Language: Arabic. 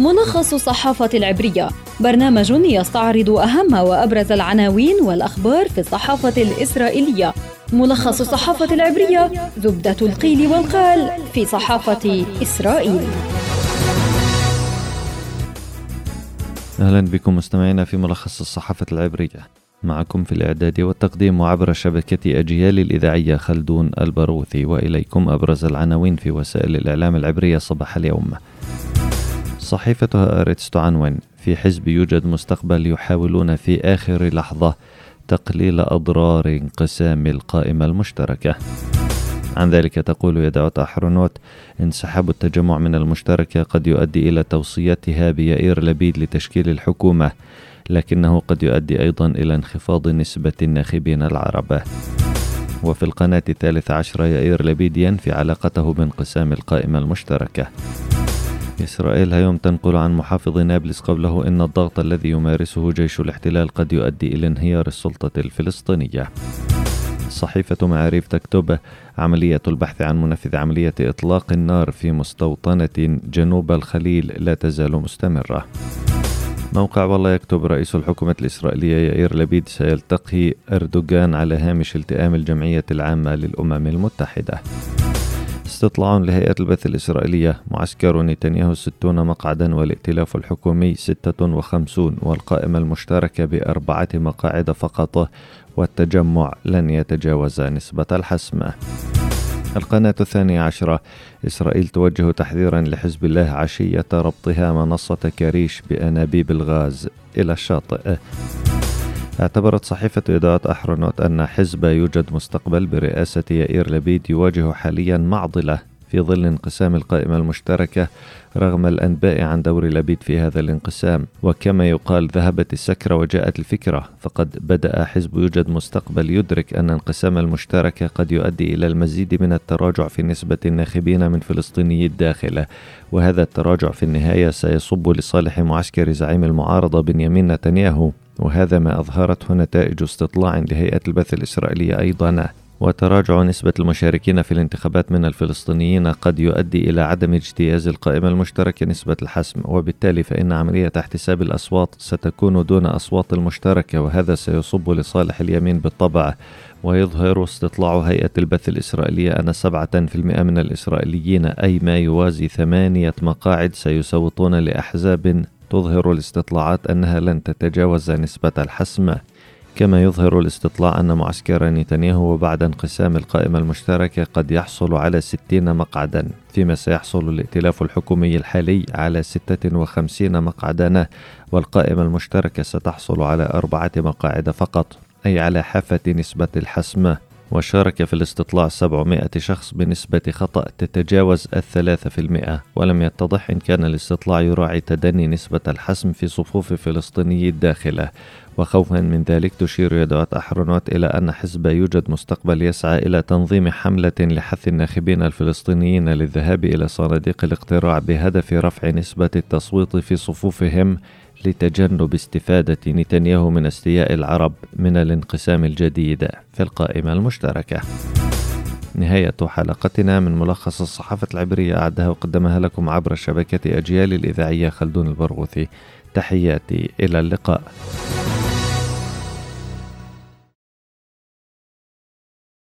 ملخص الصحافة العبرية. برنامج يستعرض أهم وأبرز العناوين والأخبار في الصحافة الإسرائيلية. ملخص الصحافة العبرية زبدة القيل والقال في صحافة إسرائيل. أهلا بكم مستمعينا في ملخص الصحافة العبرية. معكم في الإعداد والتقديم وعبر شبكة أجيال الإذاعية خلدون البروثي وإليكم أبرز العناوين في وسائل الإعلام العبرية صباح اليوم. صحيفة هآرتس تعنون في حزب يوجد مستقبل يحاولون في آخر لحظة تقليل أضرار انقسام القائمة المشتركة. عن ذلك تقول يدعوت أحرونوت انسحاب التجمع من المشتركة قد يؤدي إلى توصيتها بيائير لبيد لتشكيل الحكومة لكنه قد يؤدي أيضا إلى انخفاض نسبة الناخبين العرب. وفي القناة الثالثة عشر يائير لبيد ينفي علاقته بانقسام القائمة المشتركة. إسرائيل هيوم تنقل عن محافظ نابلس قبله إن الضغط الذي يمارسه جيش الاحتلال قد يؤدي إلى انهيار السلطة الفلسطينية. صحيفة معاريف تكتب عملية البحث عن منفذ عملية إطلاق النار في مستوطنة جنوب الخليل لا تزال مستمرة. موقع والله يكتب رئيس الحكومة الإسرائيلية يائير لبيد سيلتقي أردوغان على هامش التئام الجمعية العامة للأمم المتحدة. استطلاع لهيئة البث الإسرائيلية معسكر نتنياهو ستون مقعدا والائتلاف الحكومي ستة وخمسون والقائمة المشتركة بأربعة مقاعد فقط والتجمع لن يتجاوز نسبة الحسم. القناة الثانية عشرة إسرائيل توجه تحذيرا لحزب الله عشية ربطها منصة كريش بأنابيب الغاز إلى الشاطئ. اعتبرت صحيفة إذاعة أحرنوت أن حزب يوجد مستقبل برئاسة يائير لبيد يواجه حاليا معضلة في ظل انقسام القائمة المشتركة رغم الأنباء عن دور لبيد في هذا الانقسام. وكما يقال ذهبت السكرة وجاءت الفكرة. فقد بدأ حزب يوجد مستقبل يدرك أن انقسام المشتركة قد يؤدي إلى المزيد من التراجع في نسبة الناخبين من فلسطيني الداخل وهذا التراجع في النهاية سيصب لصالح معسكر زعيم المعارضة بنيامين نتنياهو. وهذا ما أظهرته نتائج استطلاع لهيئة البث الإسرائيلية أيضا وتراجع نسبة المشاركين في الانتخابات من الفلسطينيين قد يؤدي إلى عدم اجتياز القائمة المشتركة نسبة الحسم وبالتالي فإن عملية احتساب الأصوات ستكون دون أصوات المشتركة وهذا سيصب لصالح اليمين بالطبع ويظهر استطلاع هيئة البث الإسرائيلية أن 7% من الإسرائيليين أي ما يوازي ثمانية مقاعد سيصوتون لأحزاب تظهر الاستطلاعات أنها لن تتجاوز نسبة الحسم كما يظهر الاستطلاع أن معسكر نتنياهو بعد انقسام القائمة المشتركة قد يحصل على 60 مقعدا فيما سيحصل الائتلاف الحكومي الحالي على 56 مقعدا والقائمة المشتركة ستحصل على أربعة مقاعد فقط أي على حافة نسبة الحسم. وشارك في الاستطلاع 700 شخص بنسبة خطأ تتجاوز الثلاثة في المئة ولم يتضح إن كان الاستطلاع يراعي تدني نسبة الحسم في صفوف فلسطيني الداخلة. وخوفا من ذلك تشير يدعوات أحرنوت إلى أن حزب يوجد مستقبل يسعى إلى تنظيم حملة لحث الناخبين الفلسطينيين للذهاب إلى صناديق الاقتراع بهدف رفع نسبة التصويت في صفوفهم لتجنب استفادة نتنياهو من استياء العرب من الانقسام الجديد في القائمة المشتركة. نهاية حلقتنا من ملخص الصحافة العبرية أعدها وقدمها لكم عبر شبكة أجيال الإذاعية خلدون البرغوثي تحياتي إلى اللقاء